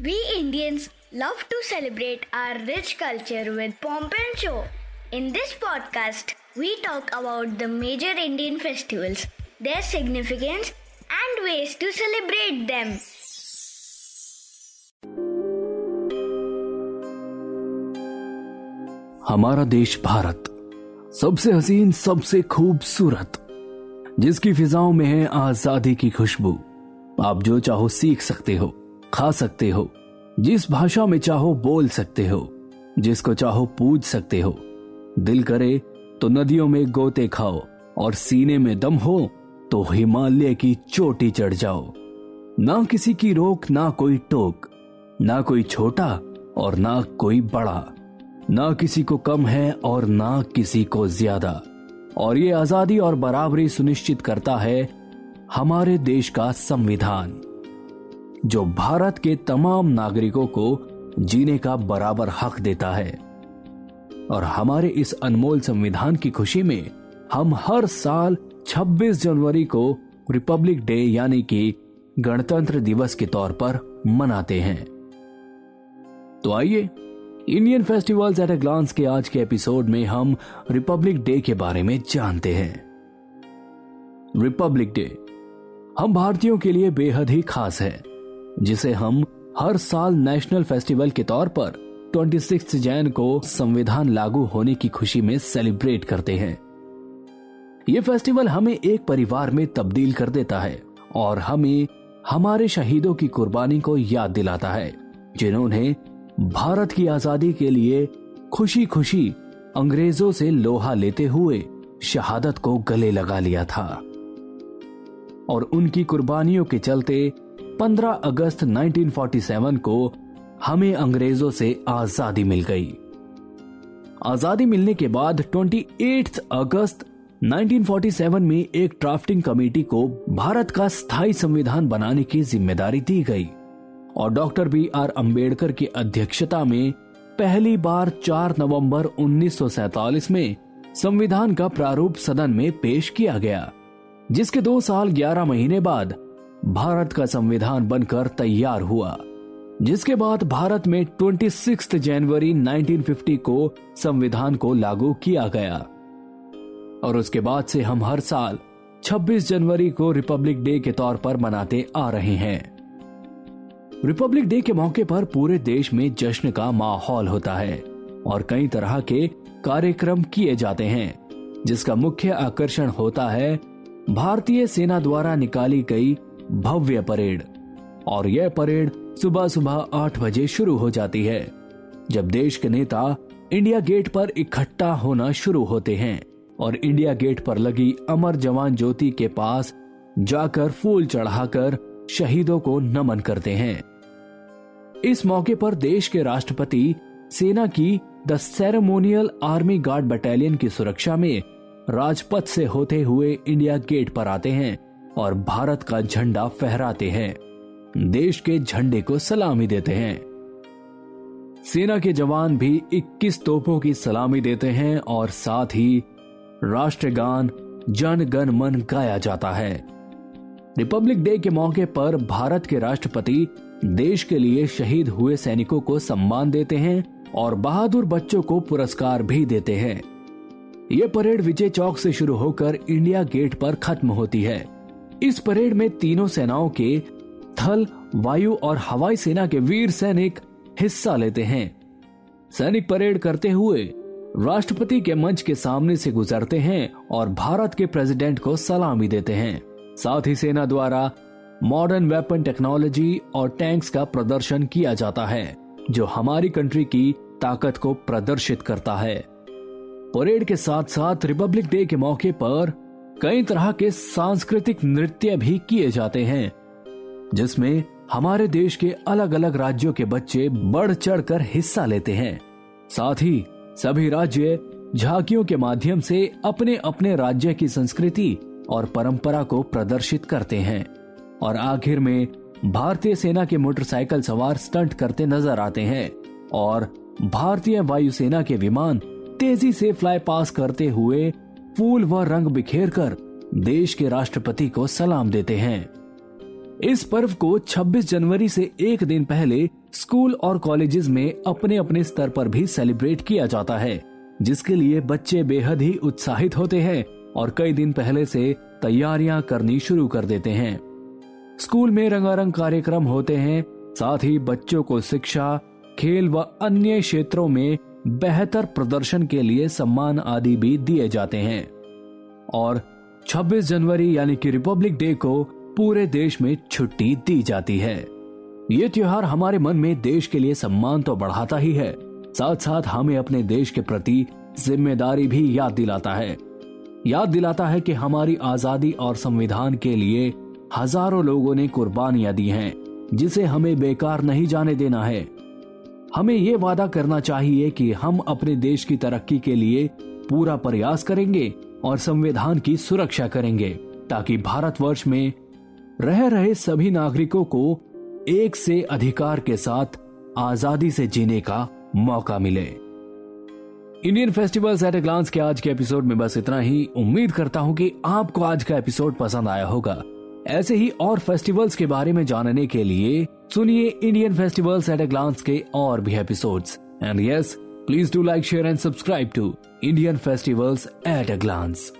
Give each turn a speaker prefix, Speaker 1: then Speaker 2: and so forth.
Speaker 1: We Indians love to celebrate our rich culture with pomp and show. In this podcast, we talk about the major Indian festivals, their significance, and ways to celebrate them.
Speaker 2: हमारा देश भारत सबसे हसीन सबसे खूबसूरत जिसकी फिजाओं में है आज़ादी की खुशबू। आप जो चाहो सीख सकते हो, खा सकते हो। जिस भाषा में चाहो बोल सकते हो। जिसको चाहो पूज सकते हो। दिल करे तो नदियों में गोते खाओ और सीने में दम हो तो हिमालय की चोटी चढ़ जाओ। ना किसी की रोक, ना कोई टोक, ना कोई छोटा और ना कोई बड़ा। ना किसी को कम है और ना किसी को ज़्यादा। और ये आज़ादी और बराबरी सुनिश्चित करता है हमारे देश का संविधान, जो भारत के तमाम नागरिकों को जीने का बराबर हक देता है। और हमारे इस अनमोल संविधान की खुशी में हम हर साल 26 जनवरी को रिपब्लिक डे यानी कि गणतंत्र दिवस के तौर पर मनाते हैं। तो आइए Indian festivals at a glance के आज के एपिसोड में हम रिपब्लिक डे के बारे में जानते हैं। रिपब्लिक डे हम भारतीयों के लिए बेहद ही खास है, जिसे हम हर साल नेशनल फेस्टिवल के तौर पर 26 जैन को संविधान लागू होने की खुशी में सेलिब्रेट करते हैं। ये फेस्टिवल हमें एक परिवार में तब्दील कर देता है और हमें हमारे शहीदों की कुर्बानी को याद दिलाता है, जिन्होंने भारत की आज़ादी के लिए खुशी खुशी अंग्रेज़ों से लोहा लेते हुए शहादत को गले लगा लिया था। और उनकी कुर्बानियों के चलते 15 अगस्त 1947 को हमें अंग्रेज़ों से आज़ादी मिल गई। आज़ादी मिलने के बाद 28 अगस्त 1947 में एक ड्राफ्टिंग कमेटी को भारत का स्थायी संविधान बनाने की ज़िम्मेदारी दी गई। और डॉक्टर बी आर अंबेडकर की अध्यक्षता में पहली बार 4 नवंबर 1947 में संविधान का प्रारूप सदन में पेश किया गया, जिसके दो साल 11 महीने बाद भारत का संविधान बनकर तैयार हुआ, जिसके बाद भारत में 26 जनवरी 1950 को संविधान को लागू किया गया। और उसके बाद से हम हर साल 26 जनवरी को रिपब्लिक डे के तौर पर मनाते आ रहे हैं। रिपब्लिक डे के मौके पर पूरे देश में जश्न का माहौल होता है और कई तरह के कार्यक्रम किए जाते हैं, जिसका मुख्य आकर्षण होता है भारतीय सेना द्वारा निकाली गई भव्य परेड। और यह परेड सुबह सुबह आठ बजे शुरू हो जाती है, जब देश के नेता इंडिया गेट पर इकट्ठा होना शुरू होते हैं और इंडिया गेट पर लगी अमर जवान ज्योति के पास जाकर फूल चढ़ाकर शहीदों को नमन करते हैं। इस मौके पर देश के राष्ट्रपति, सेना की the ceremonial army guard battalion की सुरक्षा में राजपथ से होते हुए इंडिया गेट पर आते हैं और भारत का झंडा फहराते हैं। देश के झंडे को सलामी देते हैं। सेना के जवान भी 21 तोपों की सलामी देते हैं और साथ ही राष्ट्रगान जन गण मन गाया जाता है। रिपब्लिक डे के मौके पर भारत के राष्ट्रपति देश के लिए शहीद हुए सैनिकों को सम्मान देते हैं और बहादुर बच्चों को पुरस्कार भी देते हैं। ये परेड विजय चौक से शुरू होकर इंडिया गेट पर खत्म होती है। इस परेड में तीनों सेनाओं के थल, वायु और हवाई सेना के वीर सैनिक हिस्सा लेते हैं। सैनिक परेड करते हुए राष्ट्रपति के मंच के सामने से गुजरते हैं और भारत के प्रेसिडेंट को सलामी देते हैं। साथ ही सेना द्वारा मॉडर्न वेपन टेक्नोलॉजी और टैंक्स का प्रदर्शन किया जाता है, जो हमारी कंट्री की ताकत को प्रदर्शित करता है। परेड के साथ साथ रिपब्लिक डे के मौके पर कई तरह के सांस्कृतिक नृत्य भी किए जाते हैं, जिसमें हमारे देश के अलग अलग राज्यों के बच्चे बढ़ चढ़कर हिस्सा लेते हैं। साथ ही सभी राज्य झांकियों के माध्यम से अपने अपने राज्य की संस्कृति और परंपरा को प्रदर्शित करते हैं। और आखिर में भारतीय सेना के मोटरसाइकिल सवार स्टंट करते नज़र आते हैं और भारतीय वायुसेना के विमान तेज़ी से फ्लाई पास करते हुए फूल व रंग बिखेर कर देश के राष्ट्रपति को सलाम देते हैं। इस पर्व को 26 जनवरी से एक दिन पहले स्कूल और कॉलेजेस में अपने अपने स्तर पर भी सेलिब्रेट किया जाता है, जिसके लिए बच्चे बेहद ही उत्साहित होते हैं और कई दिन पहले से तैयारियाँ करनी शुरू कर देते हैं। स्कूल में रंगारंग कार्यक्रम होते हैं, साथ ही बच्चों को शिक्षा, खेल व अन्य क्षेत्रों में बेहतर प्रदर्शन के लिए सम्मान आदि भी दिए जाते हैं। और 26 जनवरी यानी कि रिपब्लिक डे को पूरे देश में छुट्टी दी जाती है। ये त्योहार हमारे मन में देश के लिए सम्मान तो बढ़ाता ही है साथ साथ हमें अपने देश के प्रति ज़िम्मेदारी भी याद दिलाता है। याद दिलाता है कि हमारी आज़ादी और संविधान के लिए हज़ारों लोगों ने कुर्बानियाँ दी हैं, जिसे हमें बेकार नहीं जाने देना है। हमें ये वादा करना चाहिए कि हम अपने देश की तरक्की के लिए पूरा प्रयास करेंगे और संविधान की सुरक्षा करेंगे, ताकि भारतवर्ष में रह रहे सभी नागरिकों को एक से अधिकार के साथ आज़ादी से जीने का मौका मिले। Indian festivals at a glance के आज के एपिसोड में बस इतना ही। उम्मीद करता हूँ कि आपको आज का एपिसोड पसंद आया होगा। ऐसे ही और फेस्टिवल्स के बारे में जानने के लिए सुनिए Indian festivals at a glance के और भी episodes and yes please do like share and subscribe to Indian festivals at a glance